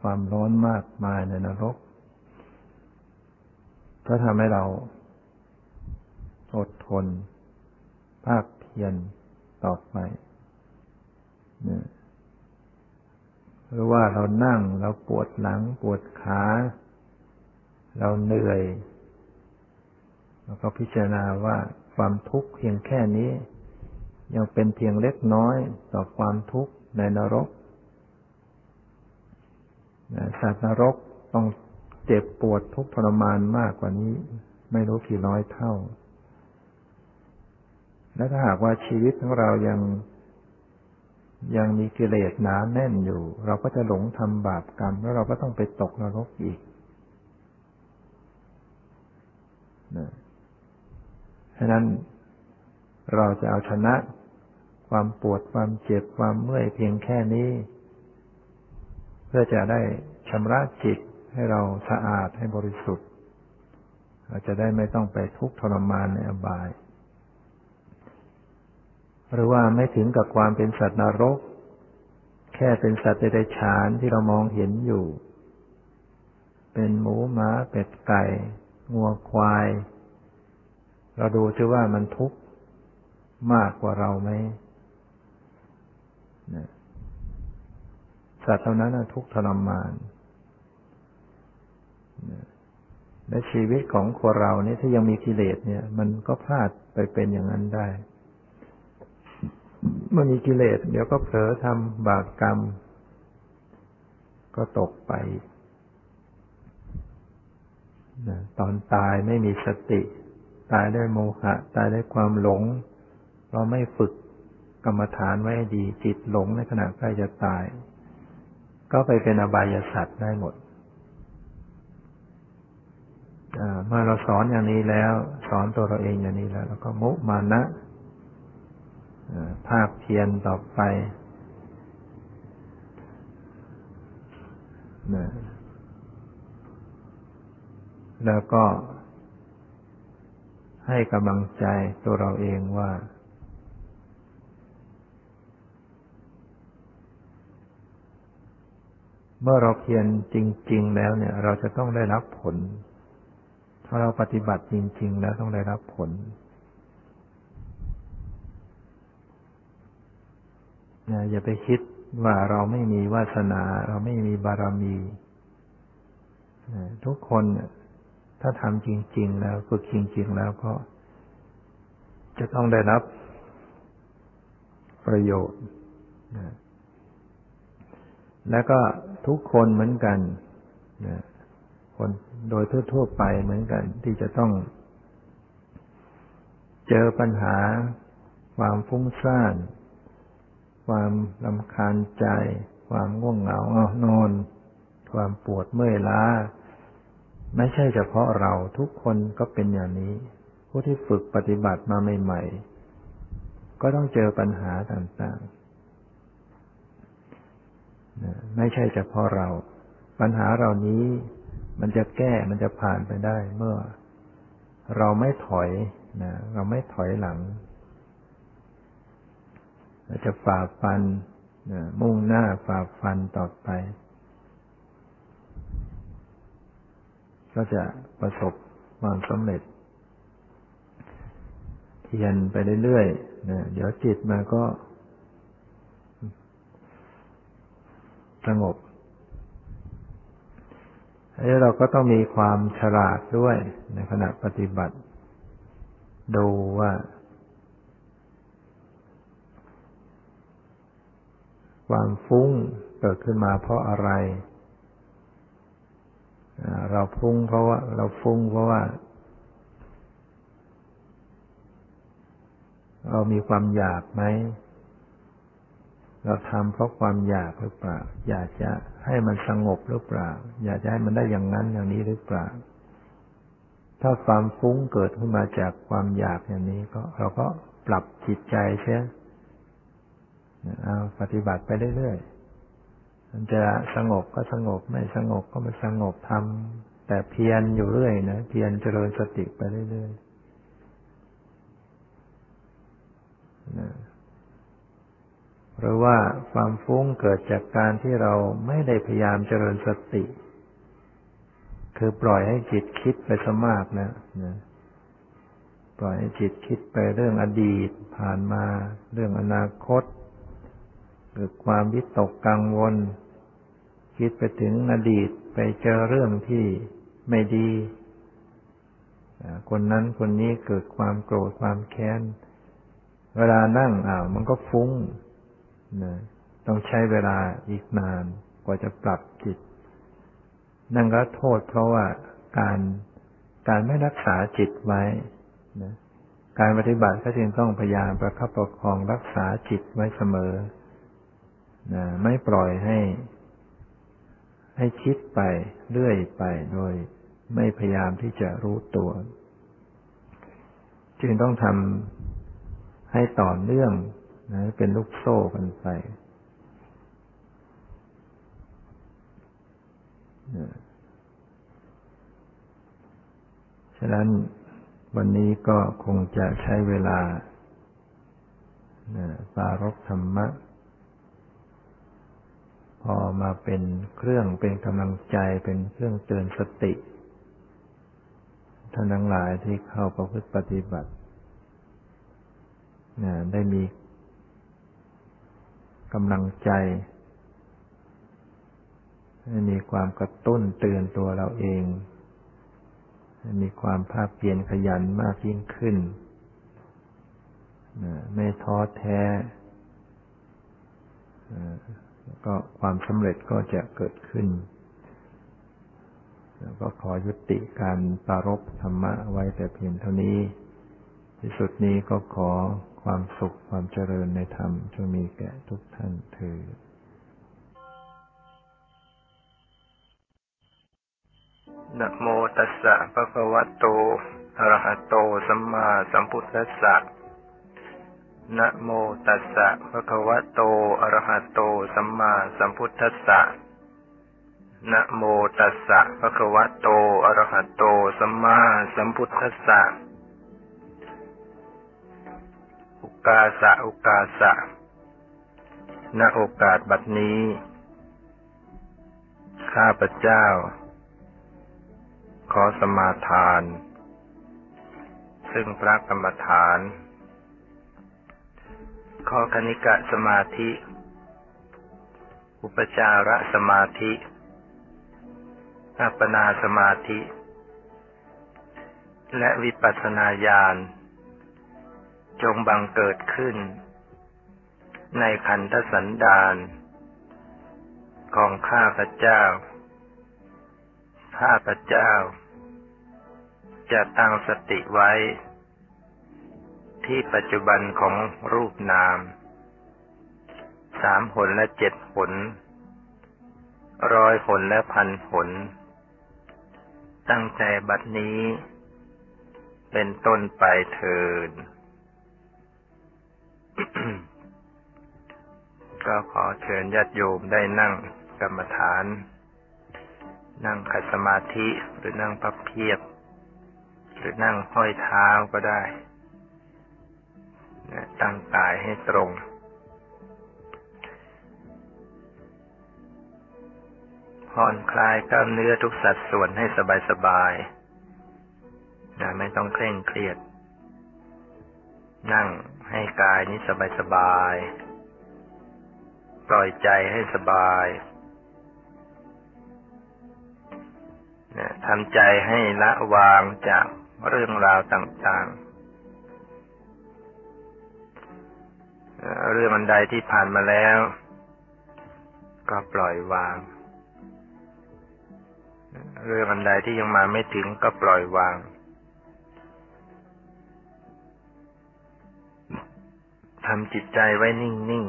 ความร้อนมากมายในนรกก็ทำให้เราอดทน ภาคเพียรต่อไปเนี่ยหรือว่าเรานั่งเราปวดหลังปวดขา เราเหนื่อยเราก็พิจารณาว่าความทุกข์เพียงแค่นี้ ยังเป็นเพียงเล็กน้อยต่อความทุกข์ ในนรก สัตว์นรกต้องเจ็บปวดทุกข์ทรมานมากกว่านี้ ไม่รู้กี่ร้อยเท่า และถ้าหากว่าชีวิตของเรายังยังมีกิเลสหนาแน่นอยู่ เราก็จะหลงทำบาปกรรม แล้วเราก็ต้องไปตกนรกอีกนะฉะนั้นเราจะเอาชนะ ความปวดความเจ็บความเมื่อยเพียงแค่นี้ เพื่อจะได้ชำระจิตให้เราสะอาดให้บริสุทธิ์เราจะได้ไม่ต้องไปทุกข์ทรมานในอบาย หรือว่าไม่ถึงกับความเป็นสัตว์นรก แค่เป็นสัตว์เดรัจฉานที่เรามองเห็นอยู่ เป็นหมูหมาเป็ดไก่ งัวควาย เราดูซิว่ามันทุกข์มากกว่าเราไหม สัตว์เท่านั้นทุกทรมานและชีวิตของคนเราเนี่ยถ้ายังมีกิเลสเนี่ย มันก็พลาดไปเป็นอย่างนั้นได้ เมื่อมีกิเลส เดี๋ยวก็เผลอทำบาปกรรม ก็ตกไปนะตอนตายไม่มีสติ ตายด้วยโมหะ ตายด้วยความหลง เราไม่ฝึก กรรมฐานไว้ดี จิตหลงในขณะใกล้จะตาย ก็ไปเป็นอบายสัตว์ได้หมดเมื่อเราสอนอย่างนี้แล้ว สอนตัวเราเองอย่างนี้แล้ว แล้วก็มุมานะภาคเพียรต่อไปนะแล้วก็ให้กำลังใจตัวเราเองว่า เมื่อเราเพียรจริง ๆ แล้วเนี่ย เราจะต้องได้รับผล ถ้าเราปฏิบัติจริง ๆ แล้วต้องได้รับผลอย่าไปคิดว่าเราไม่มีวาสนา เราไม่มีบารมีทุกคนถ้าทำจริง ๆ แล้วฝึกจริง ๆ แล้วก็ จะต้องได้รับประโยชน์ แล้วก็ ทุกคนเหมือนกันคนโดยทั่วๆไปเหมือนกัน ที่จะต้อง เจอปัญหา ความฟุ้งซ่าน ความลำคาญใจ ความง่วงเหงาเอานอน ความปวดเมื่อยล้า ไม่ใช่เฉพาะเราทุกคนก็เป็นอย่างนี้ ผู้ที่ฝึกปฏิบัติมาใหม่ ๆ ก็ต้องเจอปัญหาต่างๆ ไม่ใช่เฉพาะเรา ปัญหาเหล่านี้มันจะแก้มันจะผ่านไปได้ เมื่อเราไม่ถอยนะเราไม่ถอยหลังเราจะฝ่าฟันนะมุ่งหน้าฝ่าฟันต่อไป ก็จะประสบความสำเร็จ เพียนไปเรื่อยๆนะเดี๋ยวจิตมาก็ สงบแล้วเราก็ต้องมีความฉลาดด้วยในขณะปฏิบัติ ดูว่า ความฟุ้งเกิดขึ้นมาเพราะอะไร เราฟุ้งเพราะว่า เราฟุ้งเพราะว่า เรามีความอยากไหม เราทำเพราะความอยากหรือเปล่า อยากจะให้มันสงบหรือเปล่า อยากจะให้มันได้อย่างนั้นอย่างนี้หรือเปล่า ถ้าความฟุ้งเกิดขึ้นมาจากความอยากอย่างนี้ก็ เราก็ปรับจิตใจเช่เอาปฏิบัติไปเรื่อยๆมันจะสงบก็สงบไม่สงบก็ไม่สงบทำแต่เพียรอยู่เรื่อยนะเพียรเจริญสติไปเรื่อยๆนะ หรือว่าความฟุ้งเกิดจากการที่เราไม่ได้พยายามเจริญสติ คือปล่อยให้จิตคิดไปซะมากนะนะปล่อยให้จิตคิดไปเรื่องอดีตผ่านมา เรื่องอนาคตหรือความวิตกกังวล คิดไปถึงอดีตไปเจอเรื่องที่ไม่ดีคนนั้นคนนี้เกิดความโกรธความแค้น เวลานั่งอ่าวมันก็ฟุ้ง นะต้องใช้เวลาอีกนานกว่าจะปรับจิต นั่นก็โทษเพราะว่าการการไม่รักษาจิตไว้นะการปฏิบัติก็จึงต้องพยายามประคับประคองรักษาจิตไว้เสมอนะไม่ปล่อยให้ ให้คิดไปเรื่อยไปโดย ไม่พยายามที่จะรู้ตัว จึงต้องทำให้ต่อเนื่อง นะเป็นลูกโซ่กันไปฉะนั้นวันนี้ก็คงจะใช้เวลาปารบธรรมะ พอมาเป็นเครื่องเป็นกำลังใจเป็นเครื่องเตือนสติท่านทั้งหลายที่เข้าประพฤติปฏิบัติได้มี กำลังใจให้มีความกระตุ้นเตือนตัวเราเองให้มีความภาคเพียรขยันมากยิ่งขึ้น ไม่ท้อแท้ก็ความสำเร็จก็จะเกิดขึ้น แล้วก็ขอยุติการปารบธรรมะไว้แต่เพียงเท่านี้ ที่สุดนี้ก็ขอ ความสุขความเจริญในธรรมจงมีแก่ทุกท่านเถิดนะโมตัสสะภะคะวะโต อะระหะโต สัมมาสัมพุทธัสสะ นะโมตัสสะภะคะวะโต อะระหะโต สัมมาสัมพุทธัสสะ นะโมตัสสะภะคะวะโต อะระหะโต สัมมาสัมพุทธัสสะ กาสะโอกาสะณโอกาสบัดนี้ ข้าพเจ้า ขอสมาทาน ซึ่งพระกรรมฐาน ขอคณิกะสมาธิ อุปจารสมาธิอัปปนาสมาธิ และวิปัสสนาญาณ จงบังเกิดขึ้น ในขันธสันดานของข้าพเจ้า ข้าพเจ้า จะตั้งสติไว้ ที่ปัจจุบันของรูปนาม สามผลและเจ็ดผล ร้อยผลและพันผล ตั้งใจบัดนี้ เป็นต้นไปเถิด ก็ขอเชิญญาติโยมได้นั่งกรรมฐาน นั่งขัดสมาธิหรือนั่งพับเพียบ หรือนั่งห้อยเท้าก็ได้ตั้งกายให้ตรง ผ่อนคลายกล้ามเนื้อทุกสัดส่วนให้สบายๆนะไม่ต้องเคร่งเครียด นั่ง ให้กายนี้สบายๆปล่อยใจให้สบายนะทำใจให้ละวางจากเรื่องราวต่างๆ เรื่องอันใดที่ผ่านมาแล้ว ก็ปล่อยวาง เรื่องอันใดที่ยังมาไม่ถึงก็ปล่อยวาง ทำจิตใจไว้นิ่ง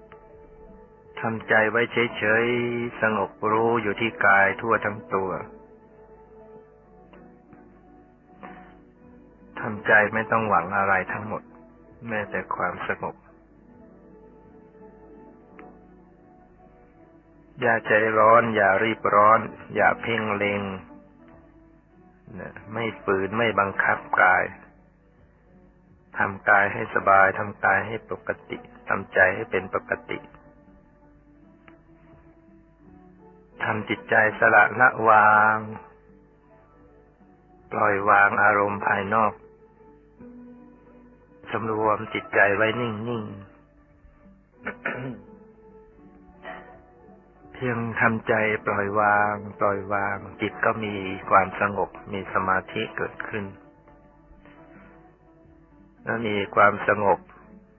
ๆ ทำใจไว้เฉย ๆ สงบรู้อยู่ที่กายทั่วทั้งตัว ทำใจไม่ต้องหวังอะไรทั้งหมด แม้แต่ความสงบ อย่าใจร้อน อย่ารีบร้อน อย่าเพ่งเล็งไม่ฝืนไม่บังคับกาย ทำกายให้สบาย ทำกายให้ปกติ ทำใจให้เป็นปกติ ทำจิตใจสละละวาง ปล่อยวางอารมณ์ภายนอกสำรวมจิตใจไว้นิ่ง ๆ เพียงทำใจปล่อยวาง ปล่อยวาง จิตก็มีความสงบ มีสมาธิเกิดขึ้น แล้วมีความสงบ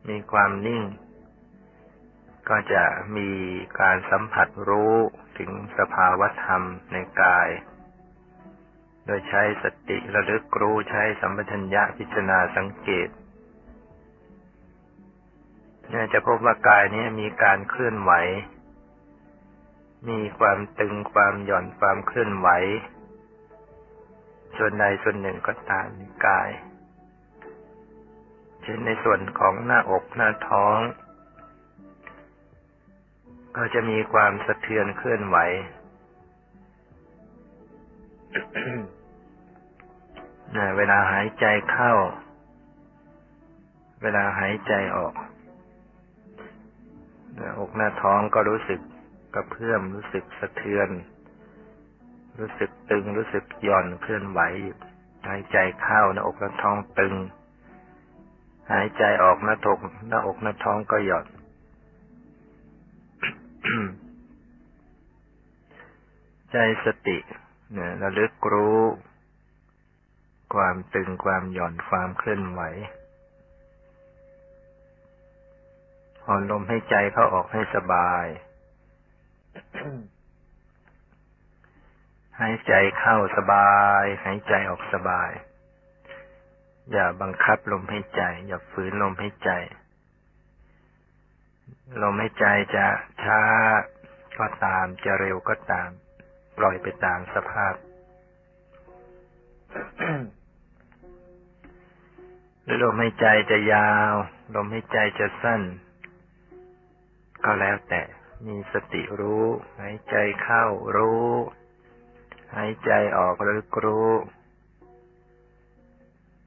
มีความนิ่ง ก็จะมีการสัมผัสรู้ถึงสภาวธรรมในกาย โดยใช้สติระลึกรู้ใช้สัมปชัญญะพิจารณาสังเกตเนี่ยจะพบว่ากายนี้มีการเคลื่อนไหว มีความตึงความหย่อนความเคลื่อนไหว ส่วนใดส่วนหนึ่งก็ตามกาย เช่นในส่วนของหน้าอกหน้าท้อง ก็จะมีความสะเทือนเคลื่อนไหว เวลาหายใจเข้า เวลาหายใจออกหน้าอกหน้าท้องก็รู้สึกกระเพื่อมรู้สึกสะเทือน รู้สึกตึงรู้สึกหย่อนเคลื่อนไหวหายใจเข้าหน้าอกหน้าท้องตึง หายใจออกหน้าอกหน้าอกหน้าท้องก็หย่อนใจสติเนี่ยระลึกรู้ ความตึงความหย่อนความเคลื่อนไหวอ่อนลมให้ใจเข้าออกให้สบาย หายใจเข้าสบาย หายใจออกสบาย อย่าบังคับลมใหายใจ อย่าฝืนลมใหายใจ ลมใหายใจจะช้าก็ตามจะเร็วก็ตาม ปล่อยไปตามสภาพหรือลมหายใจจะยาว ลมหายใจจะสั้น ก็แล้วแต่มีสติรู้ หายใจเข้ารู้ หายใจออกหรือรู้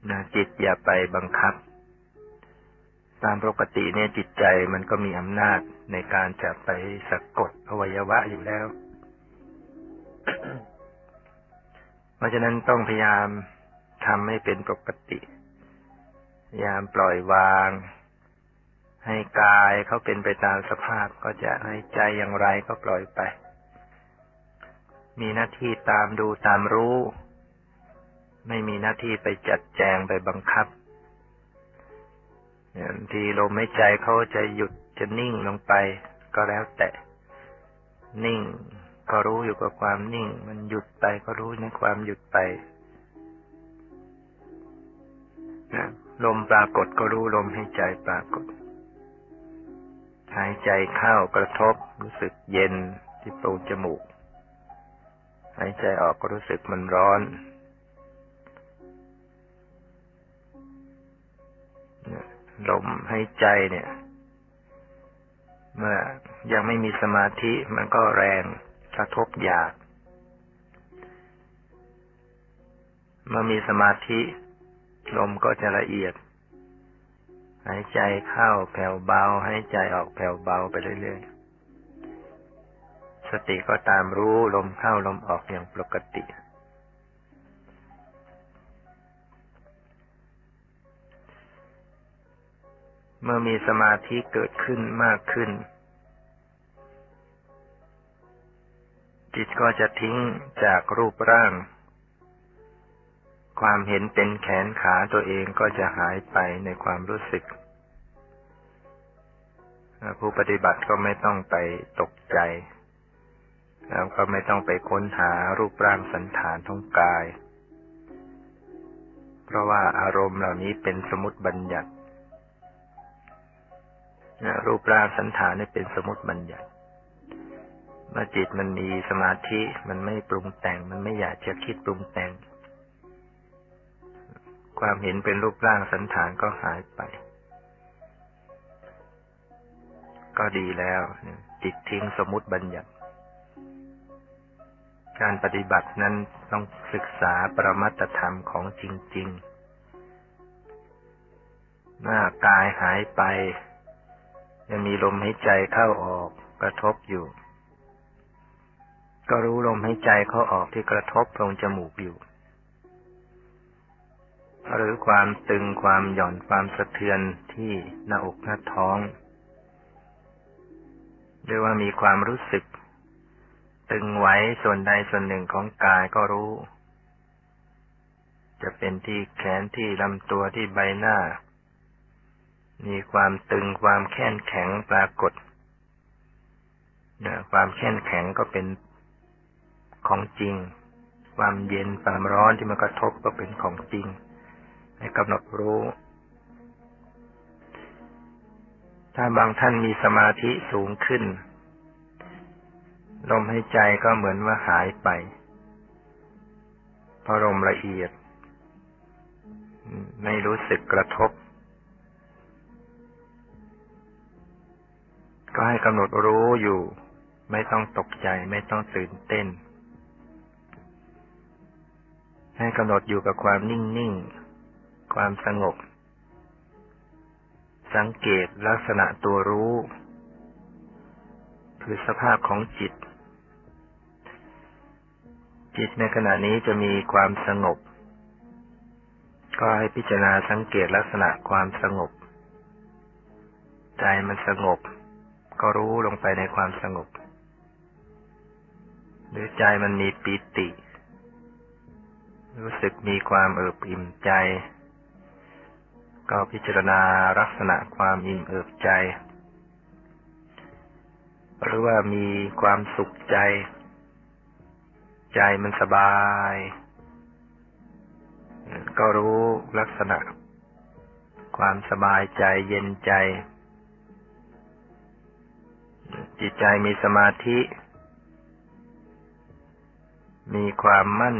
นะจิตอย่าไปบังคับ ตามปกติเนี่ยจิตใจมันก็มีอำนาจในการจะไปสะกดอวัยวะอยู่แล้ว เพราะฉะนั้นต้องพยายามทำให้เป็นปกติ พยายามปล่อยวาง ให้กายเขาเป็นไปตามสภาพก็จะให้ใจอย่างไรก็ปล่อยไป มีหน้าที่ตามดูตามรู้ ไม่มีหน้าที่ไปจัดแจงไปบังคับอย่างทีลมไม่ใจเขาจะหยุดจะนิ่งลงไป ก็แล้วแต่นิ่ง ก็รู้อยู่กับความนิ่ง มันหยุดไปก็รู้ในความหยุดไปลมปรากฏก็รู้ลมให้ใจปรากฏ หายใจเข้ากระทบรู้สึกเย็นที่โพรงจมูก หายใจออกก็รู้สึกมันร้อน ลมหายใจเนี่ย เมื่อยังไม่มีสมาธิมันก็แรงกระทบหยาบเมื่อมีสมาธิ ลมก็จะละเอียด หายใจเข้าแผ่วเบาหายใจออกแผ่วเบาไปเรื่อยๆ สติก็ตามรู้ลมเข้าลมออกอย่างปกติ เมื่อมีสมาธิเกิดขึ้นมากขึ้น จิตก็จะทิ้งจากรูปร่าง ความเห็นเป็นแขนขาตัวเองก็จะหายไปในความรู้สึก ผู้ปฏิบัติก็ไม่ต้องไปตกใจ แล้วก็ไม่ต้องไปค้นหารูปร่างสันฐานของกาย เพราะว่าอารมณ์เหล่านี้เป็นสมุติบัญญัติ รูปร่างสันฐานนี่เป็นสมุติบัญญัติเมื่อจิตมันมีสมาธิมันไม่ปรุงแต่ง มันไม่อยากจะคิดปรุงแต่ง ความเห็นเป็นรูปร่างสันฐานก็หายไป ก็ดีแล้วจิตทิ้งสมมติบัญญัติ การปฏิบัตินั้นต้องศึกษาปรมัตธรรมของจริง ๆ หน้ากายหายไป ยังมีลมหายใจเข้าออกกระทบอยู่ ก็รู้ลมหายใจเข้าออกที่กระทบตรงจมูกอยู่หรือความตึงความหย่อนความสะเทือนที่หน้าอกหน้าท้องเรียกว่ามีความรู้สึก ตึงไว้ส่วนใดส่วนหนึ่งของกายก็รู้ จะเป็นที่แขนที่ลำตัวที่ใบหน้า มีความตึงความแข็งแข็งปรากฏความแข็งแข็งก็เป็นของจริง ความเย็นความร้อนที่มากระทบก็เป็นของจริง ให้กำหนดรู้ ถ้าบางท่านมีสมาธิสูงขึ้น ลมหายใจก็เหมือนว่าหายไปพอลมละเอียด ไม่รู้สึกกระทบ ก็ให้กำหนดรู้อยู่ ไม่ต้องตกใจ ไม่ต้องตื่นเต้น ให้กำหนดอยู่กับความนิ่ง ๆ ความสงบ สังเกตลักษณะตัวรู้ คือสภาพของจิต จิตในขณะนี้จะมีความสงบ ก็ให้พิจารณาสังเกตลักษณะความสงบ ใจมันสงบ ก็รู้ลงไปในความสงบ หรือใจมันมีปีติ รู้สึกมีความเอิบอิ่มใจ ก็พิจารณาลักษณะความอิ่มเอิบใจ หรือว่ามีความสุขใจ ใจมันสบาย ก็รู้ลักษณะความสบายใจเย็นใจ จิตใจมีสมาธิ มีความมั่น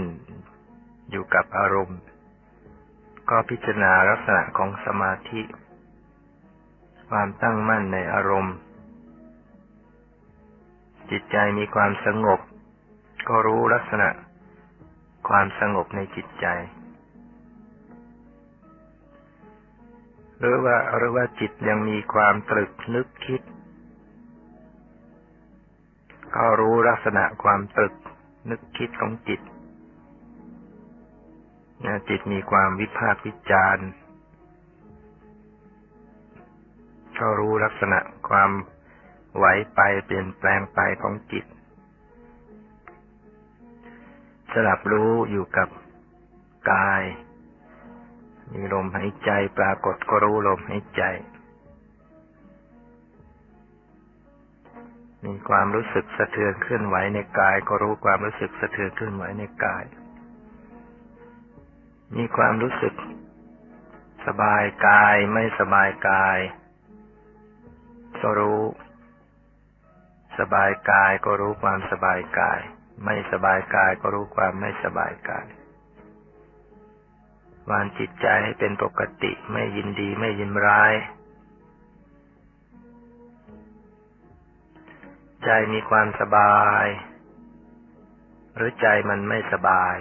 อยู่กับอารมณ์ ก็พิจารณาลักษณะของสมาธิ ความตั้งมั่นในอารมณ์ จิตใจมีความสงบ ก็รู้ลักษณะ ความสงบในจิตใจ หรือว่าหรือว่าจิตยังมีความตรึกนึกคิด ก็รู้ลักษณะความตรึกนึกคิดของจิตจิตมีความวิพากวิจารณ์ก็รู้ลักษณะความไหวไปเปลี่ยนแปลงไปของจิต สลับรู้อยู่กับกาย มีลมหายใจปรากฏก็รู้ลมหายใจ มีความรู้สึกสะเทือนเคลื่อนไหวในกาย ก็รู้ความรู้สึกสะเทือนเคลื่อนไหวในกาย มีความรู้สึก สบายกายไม่สบายกาย ก็รู้ สบายกายก็รู้ความสบายกาย ไม่สบายกายก็รู้ความไม่สบายกายวางจิตใจให้เป็นปกติไม่ยินดีไม่ยินร้าย ใจมีความสบาย หรือใจมันไม่สบาย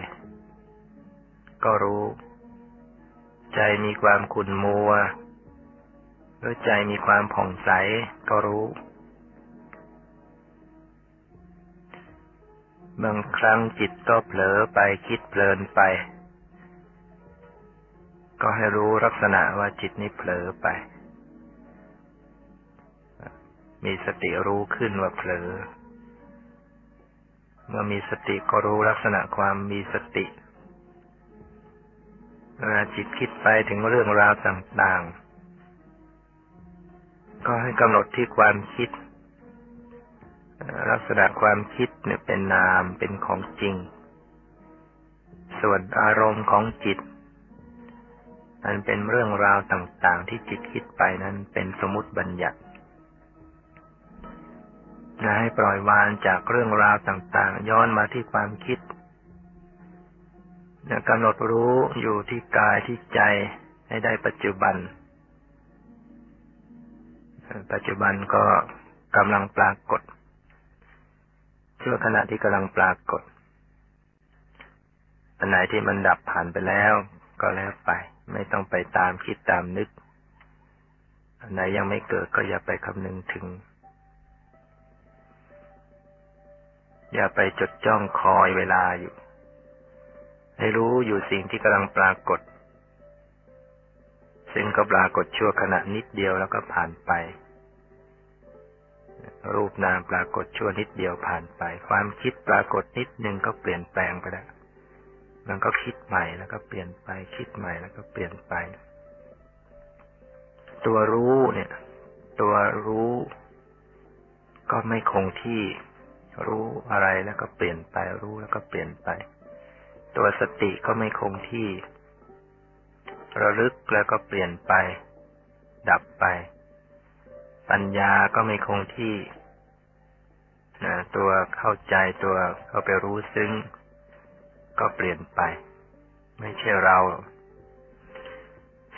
ก็รู้ ใจมีความขุ่นมัว หรือใจมีความผ่องใส ก็รู้ บางครั้งจิตก็เผลอไปคิดเพลินไป ก็ให้รู้ลักษณะว่าจิตนี้เผลอไป มีสติรู้ขึ้นว่าเผลอ เมื่อมีสติก็รู้ลักษณะความมีสติเวลาจิตคิดไปถึงเรื่องราวต่าง ๆ ก็ให้กำหนดที่ความคิด ลักษณะความคิดเนี่ยเป็นนามเป็นของจริง ส่วนอารมณ์ของจิตมันเป็นเรื่องราวต่าง ๆ ที่จิตคิดไปนั้นเป็นสมมติบัญญัติ ให้ปล่อยวางจากเรื่องราวต่างๆ ย้อนมาที่ความคิดกำหนดรู้อยู่ที่กายที่ใจให้ได้ปัจจุบัน ปัจจุบันก็กำลังปรากฏช่วงขณะที่กำลังปรากฏอันไหนที่มันดับผ่านไปแล้ว ก็แล้วไป ไม่ต้องไปตามคิดตามนึก อันไหนยังไม่เกิดก็อย่าไปคำนึงถึง อย่าไปจดจ้องคอยเวลาอยู่ ให้รู้อยู่สิ่งที่กำลังปรากฏ ซึ่งก็ปรากฏชั่วขณะนิดเดียวแล้วก็ผ่านไป รูปนามปรากฏชั่วนิดเดียวผ่านไป ความคิดปรากฏนิดหนึ่งก็เปลี่ยนแปลงไปแล้วมันก็คิดใหม่แล้วก็เปลี่ยนไป คิดใหม่แล้วก็เปลี่ยนไป ตัวรู้เนี่ย ตัวรู้ก็ไม่คงที่ รู้อะไรแล้วก็เปลี่ยนไป รู้แล้วก็เปลี่ยนไป ตัวสติก็ไม่คงที่ ระลึกแล้วก็เปลี่ยนไป ดับไป ปัญญาก็ไม่คงที่นะตัวเข้าใจตัวเข้าไปรู้ซึ้ง ก็เปลี่ยนไป ไม่ใช่เรา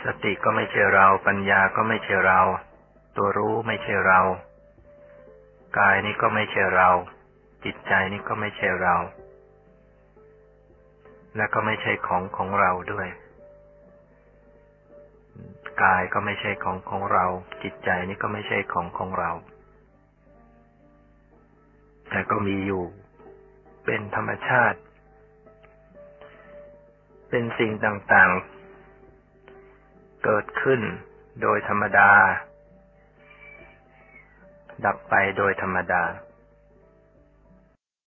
สติก็ไม่ใช่เรา ปัญญาก็ไม่ใช่เรา ตัวรู้ไม่ใช่เรา กายนี้ก็ไม่ใช่เรา จิตใจนี้ก็ไม่ใช่เรา และก็ไม่ใช่ของของเราด้วย กายก็ไม่ใช่ของของเรา จิตใจนี่ก็ไม่ใช่ของของเรา แต่ก็มีอยู่ เป็นธรรมชาติ เป็นสิ่งต่างๆ เกิดขึ้นโดยธรรมดา ดับไปโดยธรรมดา